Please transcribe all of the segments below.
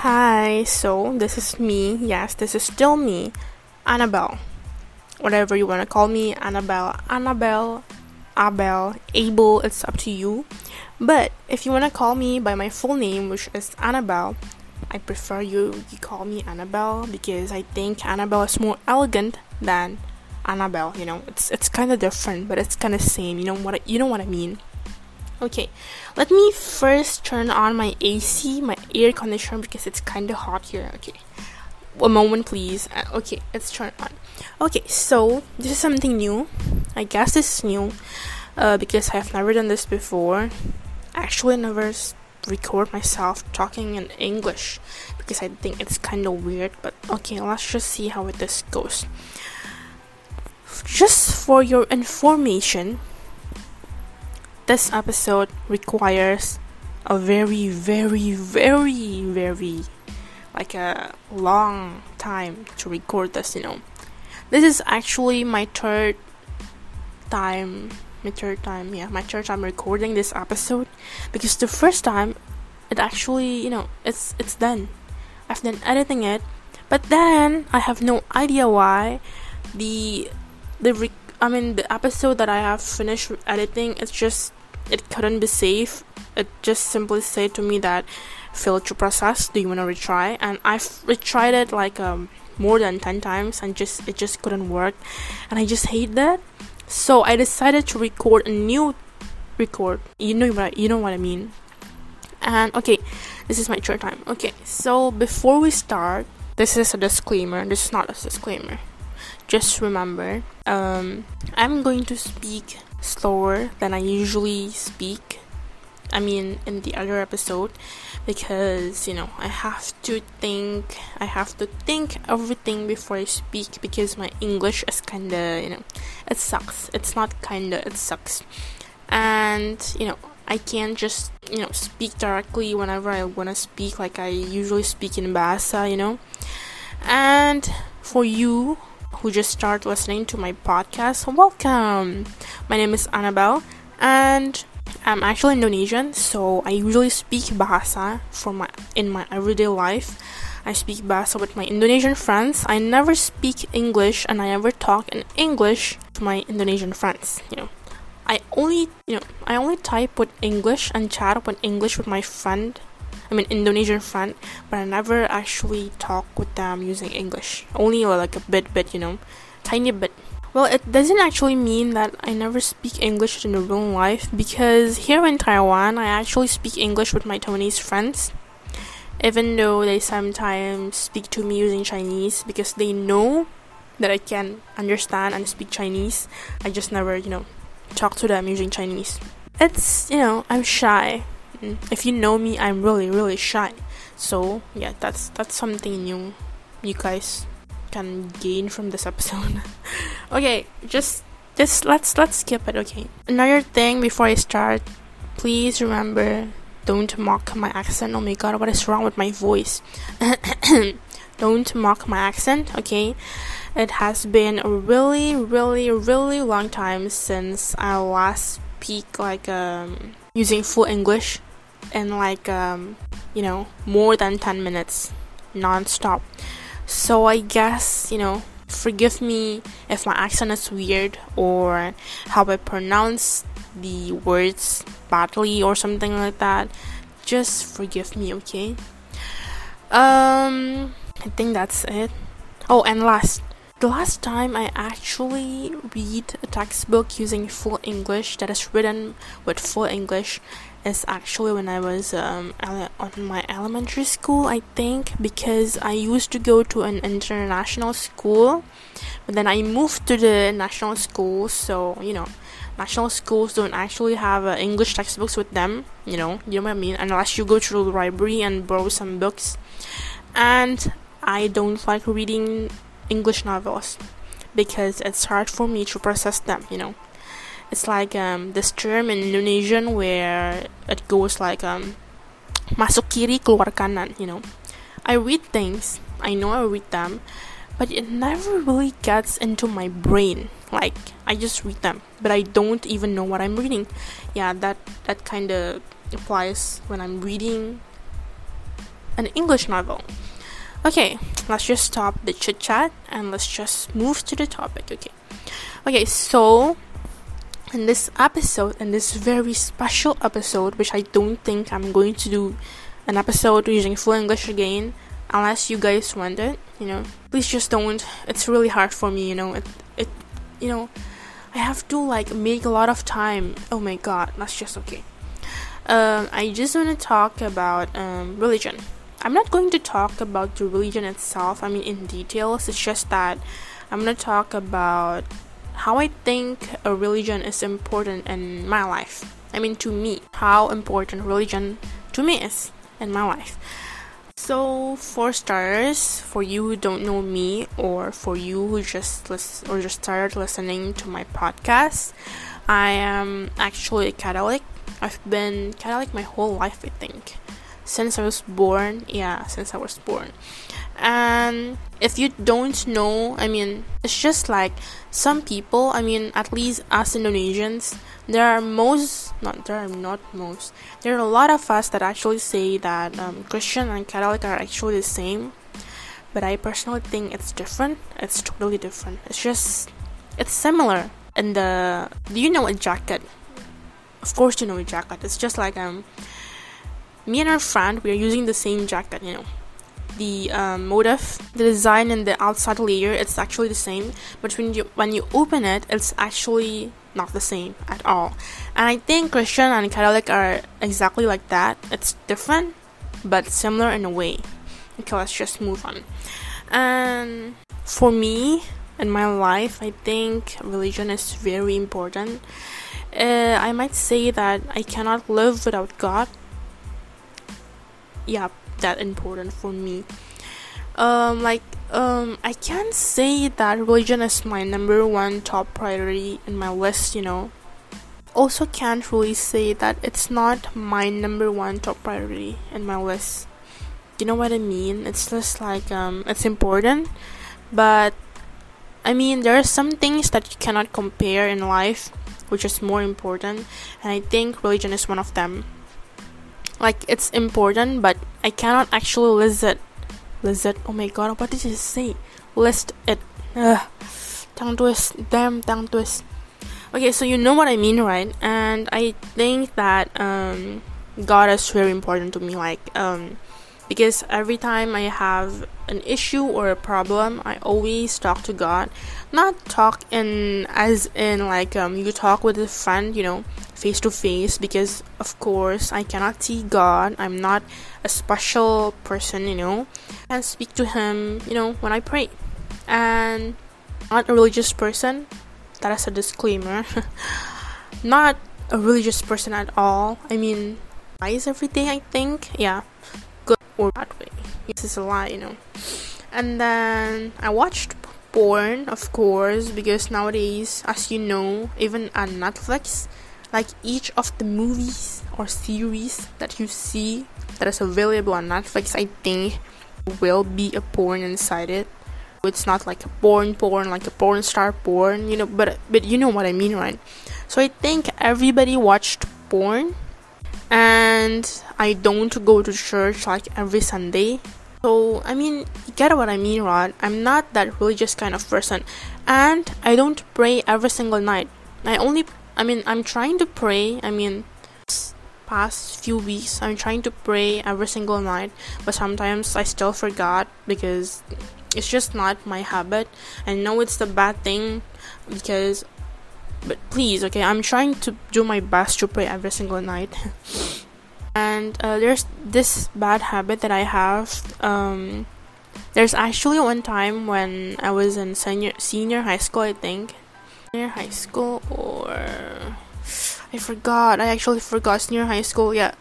Hi, so this is me. Yes, this is still me, Annabelle. Whatever you want to call me, Annabelle, Annabelle, Abel, Abel, it's up to you. But if you want to call me by my full name, which is Annabelle, I prefer you you call me Annabelle because I think Annabelle is more elegant than Annabelle. You know, it's it's kind of different, but it's kind of same. You know what I, you know what I mean? Okay, let me first turn on my AC, my air conditioner because it's kind of hot here. Okay, a moment please. Uh, okay, let's turn on. Okay, so this is something new. I guess this is new uh, because I've never done this before. Actually, never record myself talking in English because I think it's kind of weird. But okay, let's just see how this goes. Just for your information, this episode requires a very, very, very, very like a long time to record this, you know. This is actually my third time, my third time, yeah, my third time recording this episode because the first time it actually, you know, it's it's done. I've done editing it, but then I have no idea why the the re- I mean the episode that I have finished editing it's just it couldn't be safe. It just simply said to me that failed to process. Do you want to retry? And I've retried it like um more than 10 times and just it just couldn't work and I just hate that. So I decided to record a new record. You know what I, you know what I mean. And okay, this is my third time. Okay, so before we start, this is a disclaimer. This is not a disclaimer. Just remember, um, I'm going to speak slower than I usually speak. I mean, in the other episode, because you know I have to think. I have to think everything before I speak because my English is kinda, you know, it sucks. It's not kinda, it sucks. And you know, I can't just you know speak directly whenever I wanna speak like I usually speak in Bahasa, you know. And for you who just start listening to my podcast, welcome. My name is Annabelle and I'm actually Indonesian, so I usually speak Bahasa for my in my everyday life. I speak Bahasa with my Indonesian friends. I never speak English and I never talk in English to my Indonesian friends, you know. I only, you know, I only type with English and chat with English with my friend I mean Indonesian friend, but I never actually talk with them using English. Only uh, like a bit, bit, you know, tiny bit. Well, it doesn't actually mean that I never speak English in the real life because here in Taiwan, I actually speak English with my Taiwanese friends. Even though they sometimes speak to me using Chinese because they know that I can understand and speak Chinese, I just never, you know, talk to them using Chinese. It's, you know, I'm shy if you know me i'm really really shy. So yeah that's that's something new you guys can gain from this episode. Okay just just let's let's skip it okay. Another thing before i start please remember don't mock my accent. Oh my god what is wrong with my voice? Don't mock my accent okay? It has been a really really really long time since i last speak like um using full english in like um, you know more than 10 minutes non-stop. So i guess you know forgive me if my accent is weird or how i pronounce the words badly or something like that. Just forgive me okay? Um i think that's it. Oh and last the last time I actually read a textbook using full English that is written with full English is actually when I was um, on my elementary school, I think, because I used to go to an international school, but then I moved to the national school, so you know, national schools don't actually have uh, English textbooks with them, you know, you know what I mean, unless you go to the library and borrow some books. And I don't like reading English novels because it's hard for me to process them, you know it's like um, this term in Indonesian where it goes like um, masuk kiri keluar kanan you know I read things I know I read them but it never really gets into my brain like I just read them but I don't even know what I'm reading yeah that that kind of applies when I'm reading an English novel. Okay, let's just stop the chit chat and let's just move to the topic. Okay, okay, so in this episode, in this very special episode, which I don't think I'm going to do an episode using full English again, unless you guys want it, you know, please just don't. It's really hard for me, you know. It, it, you know, I have to like make a lot of time. Oh my god, that's just okay. Um, I just want to talk about um, religion. I'm not going to talk about the religion itself. I mean, in details. It's just that I'm gonna talk about how I think a religion is important in my life. I mean, to me, how important religion to me is in my life. So, for starters, for you who don't know me, or for you who just or just started listening to my podcast, I am actually a Catholic. I've been Catholic my whole life, I think, since I was born. Yeah, since I was born. And if you don't know, I mean, it's just like some people. I mean, at least us Indonesians, there are most not there are not most there are a lot of us that actually say that um, christian and catholic are actually the same. But i personally think it's different. It's totally different. It's just it's similar. And the do you know a jacket? Of course you know a jacket. It's just like um me and our friend we are using the same jacket you know the um, motif, the design, and the outside layer, it's actually the same. But when you when you open it, it's actually not the same at all. And I think Christian and Catholic are exactly like that. It's different, but similar in a way. Okay, let's just move on. And for me, in my life, I think religion is very important. Uh, I might say that I cannot live without God. Yeah, that important for me. Um, like um, I can't say that religion is my number one top priority in my list, you know. Also, can't really say that it's not my number one top priority in my list. You know what I mean? It's just like um, it's important, but I mean there are some things that you cannot compare in life, which is more important, and I think religion is one of them. Like it's important, but I cannot actually list it Lizard. Oh my god, what did you say? List it. Ugh. Tongue twist. Damn tongue twist. Okay, so you know what I mean, right? And I think that um, God is very important to me. Like, um, because every time I have an issue or a problem, I always talk to God. Not talk in as in like um, you talk with a friend, you know, face to face. Because of course I cannot see God. I'm not a special person, you know, and speak to Him, you know, when I pray. And not a religious person. That is a disclaimer. not a religious person at all. I mean, is everything. I think. Yeah or that way. This is a lie, you know. And then I watched porn, of course, because nowadays, as you know, even on Netflix, like each of the movies or series that you see that is available on Netflix, I think will be a porn inside it. It's not like a porn porn, like a porn star porn, you know, but but you know what I mean, right? So I think everybody watched porn and I don't go to church like every Sunday. So, I mean, you get what I mean, right? I'm not that religious kind of person, and I don't pray every single night. I only, I mean, I'm trying to pray. I mean, past few weeks, I'm trying to pray every single night, but sometimes I still forgot because it's just not my habit. I know it's the bad thing because but please okay i'm trying to do my best to pray every single night. And uh, there's this bad habit that i have um, there's actually one time when i was in senior senior high school i think. Senior high school or i forgot i actually forgot senior high school yeah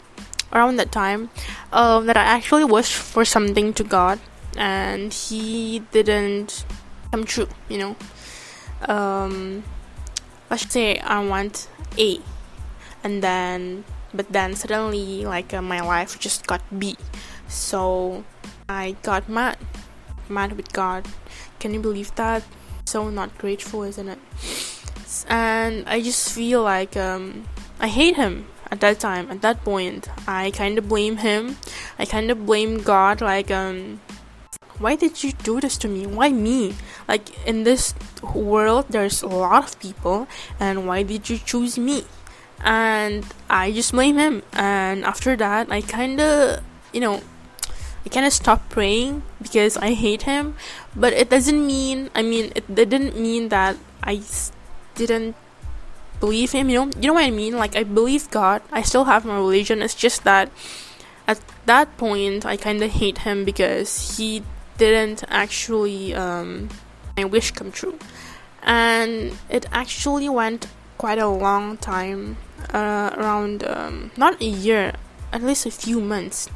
around that time um, that i actually wished for something to god and he didn't come true you know. Um, let's say I want A, and then but then suddenly like uh, my life just got B, so I got mad, mad with God. Can you believe that? So not grateful, isn't it? And I just feel like um, I hate him. at that time, at that point, I kind of blame him. I kind of blame God, like, um, why did you do this to me? Why me? Like, in this world, there's a lot of people, and why did you choose me? And I just blame him. And after that, I kind of, you know, I kind of stopped praying because I hate him. But it doesn't mean, I mean, it didn't mean that I didn't believe him, you know? You know what I mean? Like, I believe God. I still have my religion. It's just that at that point, I kind of hate him because he didn't actually um, my wish come true. And it actually went quite a long time, uh, around um, not a year, at least a few months.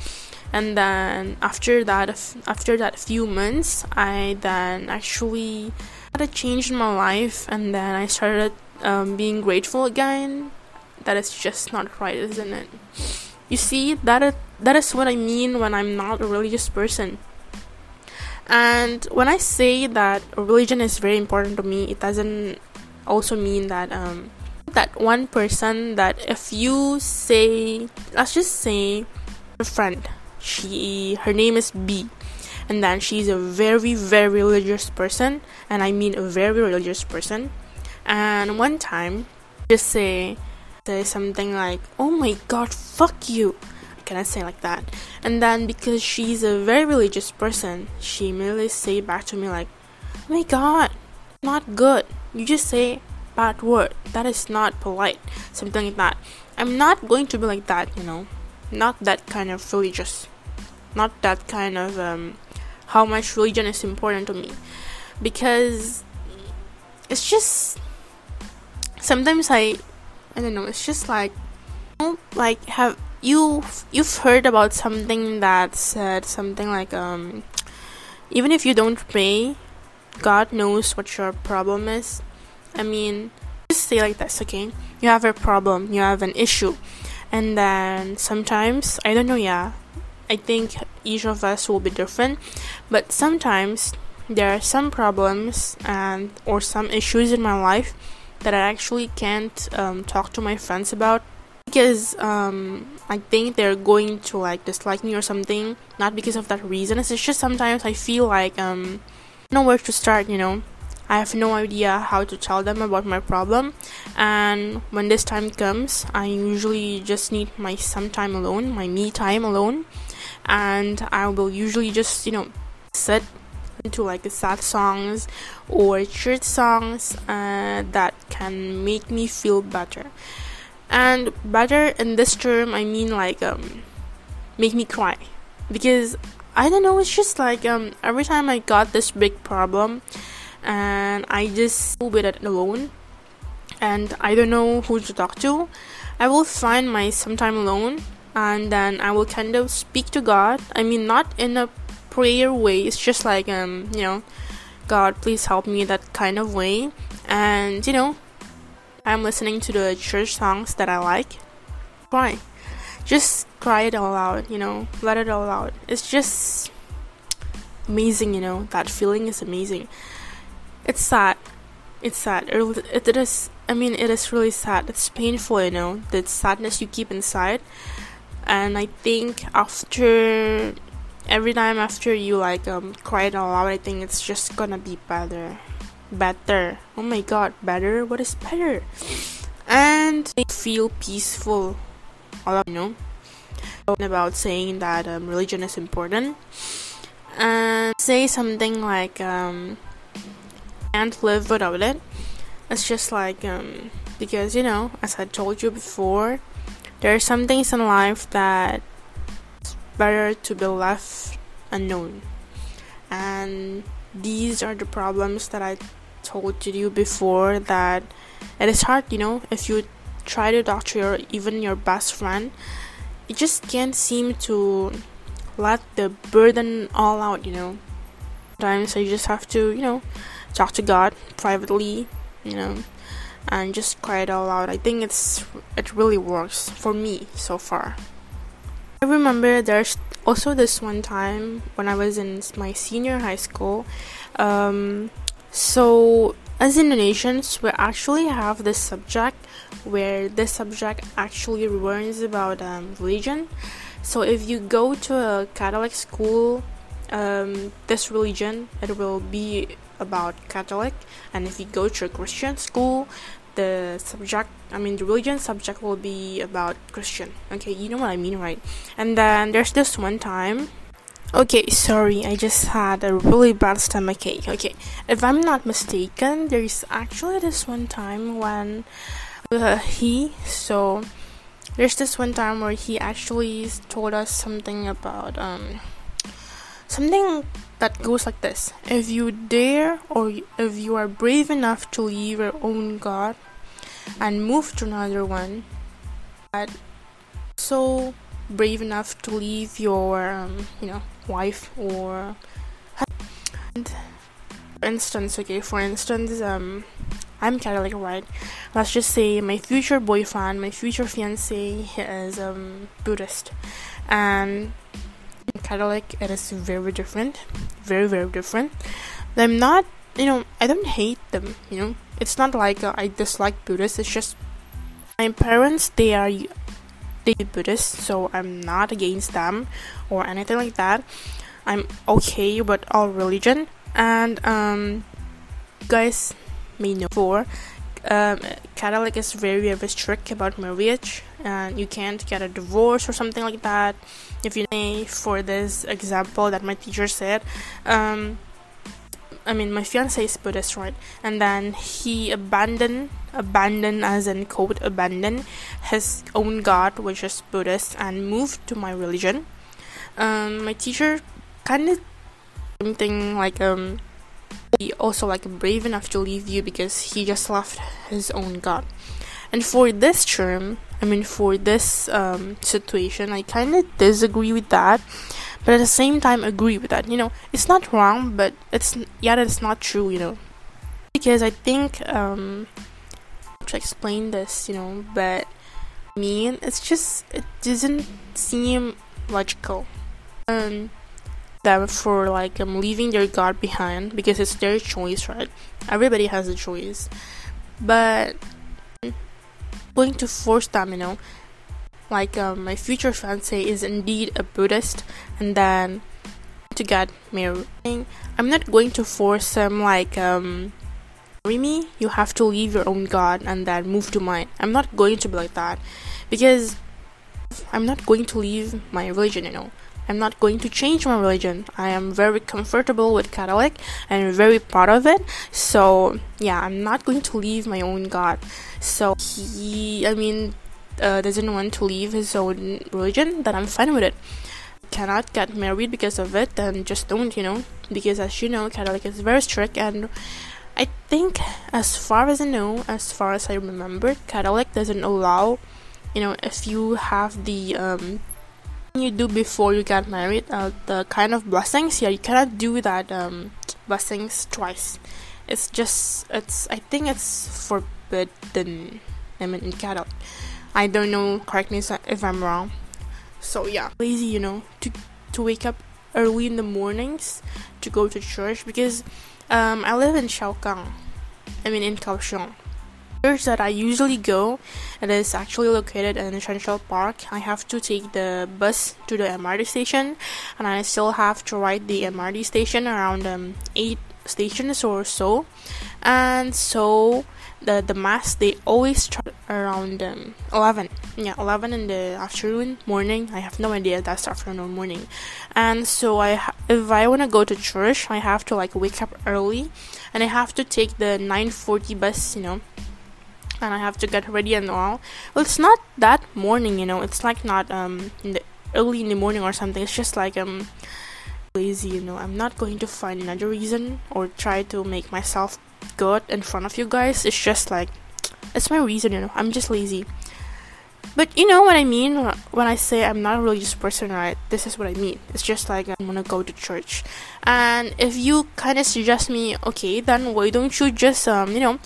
And then after that, after that few months, I then actually had a change in my life, and then I started um, being grateful again. That is just not right, isn't it? You see, that is, that is what I mean when I'm not a religious person. And when I say that religion is very important to me, it doesn't also mean that um, that one person that if you say, let's just say, a friend, she her name is B, and then she's a very very religious person, and I mean a very religious person. And one time, just say say something like, "Oh my God, fuck you." Can I say like that? And then because she's a very religious person, she merely say back to me like, oh my god, not good. You just say bad word. That is not polite. Something like that. I'm not going to be like that, you know. Not that kind of religious. Not that kind of um, how much religion is important to me. Because it's just sometimes I I don't know, it's just like like have you you've heard about something that said something like um even if you don't pray god knows what your problem is. I mean just say like this okay? You have a problem you have an issue. And then sometimes i don't know yeah i think each of us will be different but sometimes there are some problems and or some issues in my life that i actually can't um, talk to my friends about because um, I think they're going to like dislike me or something. Not because of that reason. It's just sometimes I feel like um, know where to start. You know, I have no idea how to tell them about my problem. And when this time comes, I usually just need my some time alone, my me time alone, and I will usually just you know sit into like sad songs or church songs uh, that can make me feel better and better in this term i mean like um make me cry. Because i don't know it's just like um every time i got this big problem and i just with it alone and i don't know who to talk to i will find my sometime alone and then i will kind of speak to god. I mean not in a prayer way it's just like um you know god please help me that kind of way. And you know I'm listening to the church songs that I like, cry. Just cry it all out, you know, let it all out. It's just amazing, you know, that feeling is amazing. It's sad. It's sad. It, it is, I mean, it is really sad. It's painful, you know, the sadness you keep inside. And I think after every time after you like um cry it all out, I think it's just gonna be better better. Oh my god, better? What is better? And they feel peaceful. All you know about saying that um, religion is important. And say something like um, can't live without it. It's just like um, because you know, as I told you before, there are some things in life that it's better to be left unknown. And these are the problems that I told you before that it is hard, you know, if you try to talk to your even your best friend, you just can't seem to let the burden all out, you know. Sometimes you just have to, you know, talk to God privately, you know, and just cry it all out. I think it's it really works for me so far. I remember there's also this one time when I was in my senior high school. Um, so as Indonesians, we actually have this subject where this subject actually learns about um, religion. So if you go to a Catholic school, um, this religion it will be about Catholic, and if you go to a Christian school, the subject I mean the religion subject will be about Christian. Okay, you know what I mean, right? And then there's this one time Okay, sorry, I just had a really bad stomach ache. Okay, if I'm not mistaken, there's actually this one time when uh, he, so there's this one time where he actually told us something about, um, something that goes like this If you dare or if you are brave enough to leave your own God and move to another one, but so brave enough to leave your, um, you know, wife or and for instance okay for instance um i'm catholic right? Let's just say my future boyfriend my future fiance is um buddhist. And catholic it is very different very very different. I'm not you know i don't hate them you know? It's not like uh, i dislike buddhists it's just my parents they are they Buddhist, so I'm not against them or anything like that. I'm okay with all religion, and um, guys may know for um, Catholic is very very strict about marriage, and you can't get a divorce or something like that. If you may, for this example that my teacher said, um, I mean my fiance is Buddhist, right? And then he abandoned abandon as in quote abandon his own god which is buddhist and moved to my religion. Um, my teacher kind of something like um he also like brave enough to leave you because he just left his own god. And for this term i mean for this um, situation i kind of disagree with that but at the same time agree with that you know it's not wrong but it's yeah it's not true you know because i think um to explain this, you know, but I mean, it's just it doesn't seem logical. Um, them for like um leaving their god behind because it's their choice, right? Everybody has a choice, but going to force them, you know, like um, my future fiance is indeed a Buddhist, and then to get married. I'm not going to force him like um me, you have to leave your own God and then move to mine. I'm not going to be like that because I'm not going to leave my religion, you know. I'm not going to change my religion. I am very comfortable with Catholic and very proud of it. So, yeah, I'm not going to leave my own God. So, he, I mean, uh, doesn't want to leave his own religion, then I'm fine with it. Cannot get married because of it, then just don't, you know. Because as you know, Catholic is very strict and I think, as far as I know, as far as I remember, Catholic doesn't allow, you know, if you have the um, you do before you get married, uh, the kind of blessings. Yeah, you cannot do that um, blessings twice. It's just, it's. I think it's forbidden. I mean, in Catholic. I don't know. Correct me if I'm wrong. So yeah, lazy, you know, to to wake up early in the mornings to go to church because um, I live in Xiaogang. I mean in Kaohsiung. Church that I usually go, it is actually located in Central Park. I have to take the bus to the MRT station, and I still have to ride the MRT station around um, eight stations or so. And so the the mass they always start around um, 11 yeah 11 in the afternoon morning. I have no idea. That's afternoon or morning. And so i if i want to go to church i have to like wake up early. And i have to take the 9:40 bus you know. And i have to get ready and all. Well it's not that morning you know. It's like not um in the early in the morning or something. It's just like um lazy you know. I'm not going to find another reason or try to make myself good in front of you guys. It's just like it's my reason, you know. I'm just lazy. But you know what I mean when I say I'm not a religious person, right? This is what I mean. It's just like I'm gonna go to church, and if you kind of suggest me, okay, then why don't you just um, you know,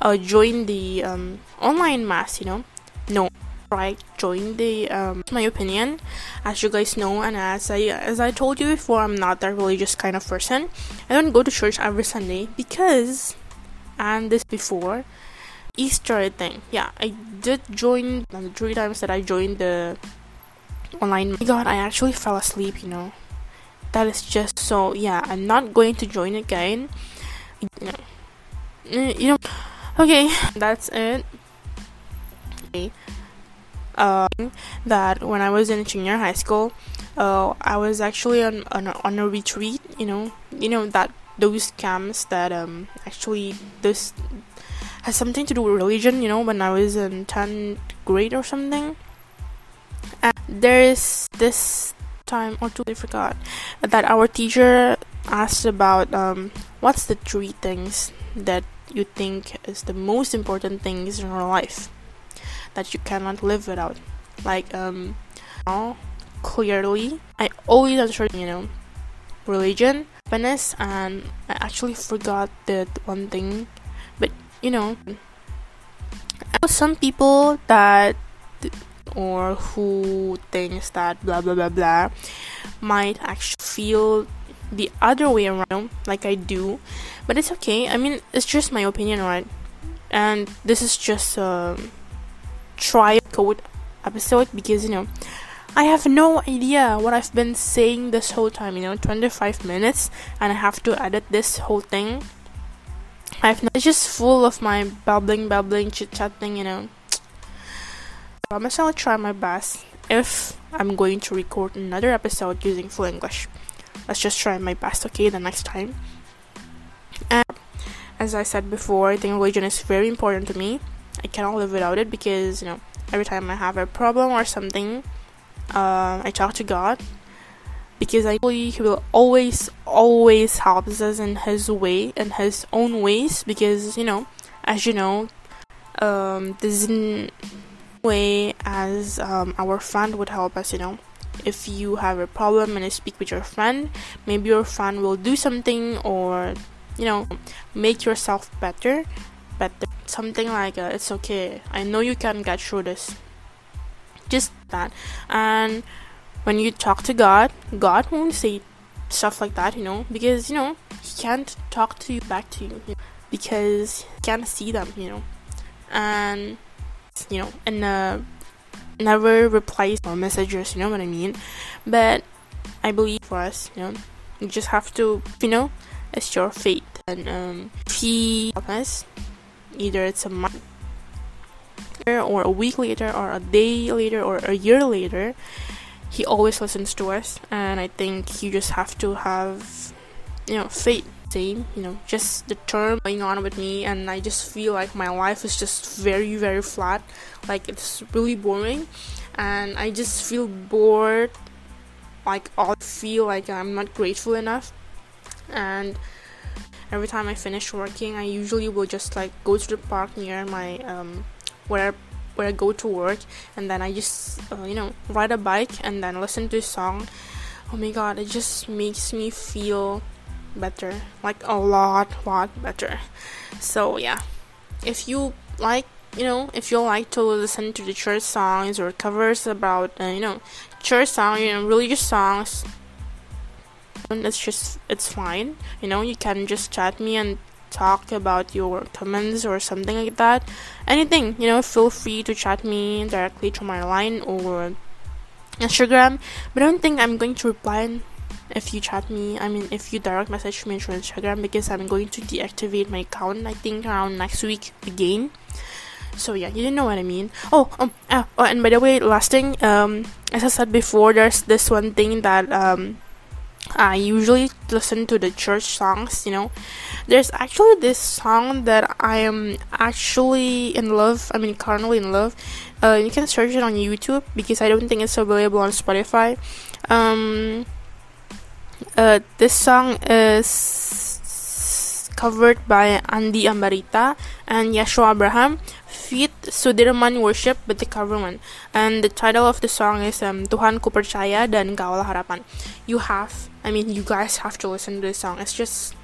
uh, join the um online mass? You know, no, right? Join the um. My opinion, as you guys know, and as I as I told you before, I'm not that religious kind of person. I don't go to church every Sunday because and this before Easter thing. Yeah, I did join the three times that I joined the online. Oh my God, I actually fell asleep. You know, that is just so. Yeah, I'm not going to join again. You know, eh, you know. Okay, that's it. Okay. Uh, that when I was in junior high school, uh, I was actually on, on a, on a retreat. You know, you know that those camps that um actually this has something to do with religion, you know, when I was in 10th grade or something. And there is this time or two, I forgot, that our teacher asked about um, what's the three things that you think is the most important things in your life that you cannot live without. Like, um, clearly, I always answer, you know, religion, happiness, and I actually forgot that one thing you know, some people that or who thinks that blah blah blah blah might actually feel the other way around like I do but it's okay. I mean it's just my opinion right? And this is just a try code episode because you know I have no idea what I've been saying this whole time you know 25 minutes and I have to edit this whole thing I've it's just full of my babbling, babbling, chit chatting, you know. I promise gonna try my best if I'm going to record another episode using full English. Let's just try my best, okay, the next time. And as I said before, I think religion is very important to me. I cannot live without it because, you know, every time I have a problem or something, uh, I talk to God because I believe he will always, always help us in his way, in his own ways. Because you know, as you know, um, this way as um, our friend would help us. You know, if you have a problem and you speak with your friend, maybe your friend will do something or you know make yourself better. Better something like uh, it's okay. I know you can get through this. Just that and when you talk to God, God won't say stuff like that, you know, because you know He can't talk to you back to you, you know, because He can't see them, you know, and you know, and uh, never replies or messages, you know what I mean. But I believe for us, you know, you just have to, you know, it's your fate, and um, if He us, either it's a month or a week later or a day later or a year later he always listens to us and i think you just have to have you know faith. Same you know just the term going on with me and i just feel like my life is just very very flat. Like it's really boring and i just feel bored like i feel like i'm not grateful enough. And every time i finish working i usually will just like go to the park near my um where where I go to work and then I just uh, you know ride a bike and then listen to a song. Oh my god, it just makes me feel better, like a lot, lot better. So yeah, if you like, you know, if you like to listen to the church songs or covers about, uh, you know, church songs, you know, religious songs, it's just it's fine. You know, you can just chat me and talk about your comments or something like that anything you know feel free to chat me directly to my line or instagram. But i don't think i'm going to reply if you chat me i mean if you direct message me through instagram because i'm going to deactivate my account i think around next week again. So yeah you didn't know what i mean. Oh um oh, oh and by the way last thing um as i said before there's this one thing that um I usually listen to the church songs, you know. There's actually this song that I am actually in love, I mean, currently in love. Uh, you can search it on YouTube because I don't think it's available on Spotify. Um, uh, this song is covered by Andy Ambarita and Yashua Abraham feat Sudirman Worship with the Government. And the title of the song is um, Tuhan Ku Percaya dan Kaulah Harapan. You have, I mean, you guys have to listen to this song. It's just,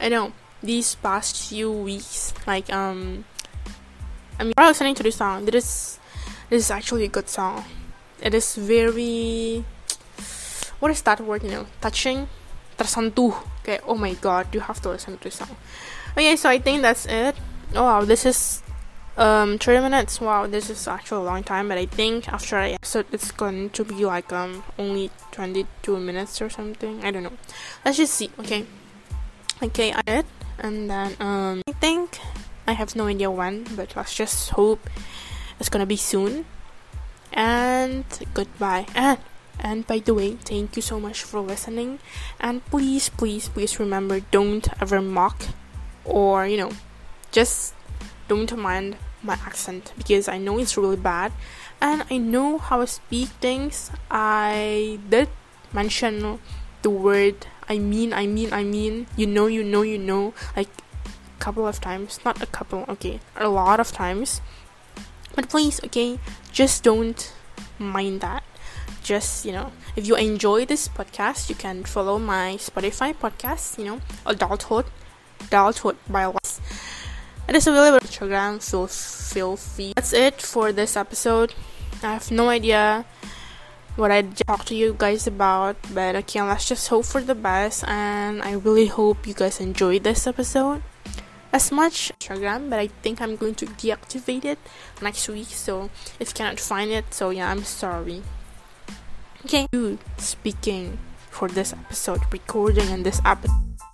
I know, these past few weeks, like, um, I mean, while listening to this song, this is, this is actually a good song. It is very, what is that word, you know, touching, tersentuh. Okay, oh my god, you have to listen to this song. Okay, so I think that's it. Oh wow, this is um 30 minutes. Wow, this is actually a long time, but I think after I episode it's going to be like um only 22 minutes or something. I don't know. Let's just see. Okay. Okay, I did, and then um I think I have no idea when, but let's just hope it's gonna be soon. And goodbye. And and by the way, thank you so much for listening. And please, please, please remember don't ever mock or, you know, just don't mind my accent because I know it's really bad and I know how I speak things. I did mention the word I mean, I mean, I mean, you know, you know, you know, like a couple of times. Not a couple, okay, a lot of times. But please, okay, just don't mind that just you know if you enjoy this podcast you can follow my spotify podcast you know adulthood adulthood by. It is available on instagram so feel that's it for this episode i have no idea what i talk to you guys about but okay let's just hope for the best and i really hope you guys enjoyed this episode as much Instagram, but I think I'm going to deactivate it next week. So if you cannot find it, so yeah, I'm sorry. Okay, you speaking for this episode, recording in this episode.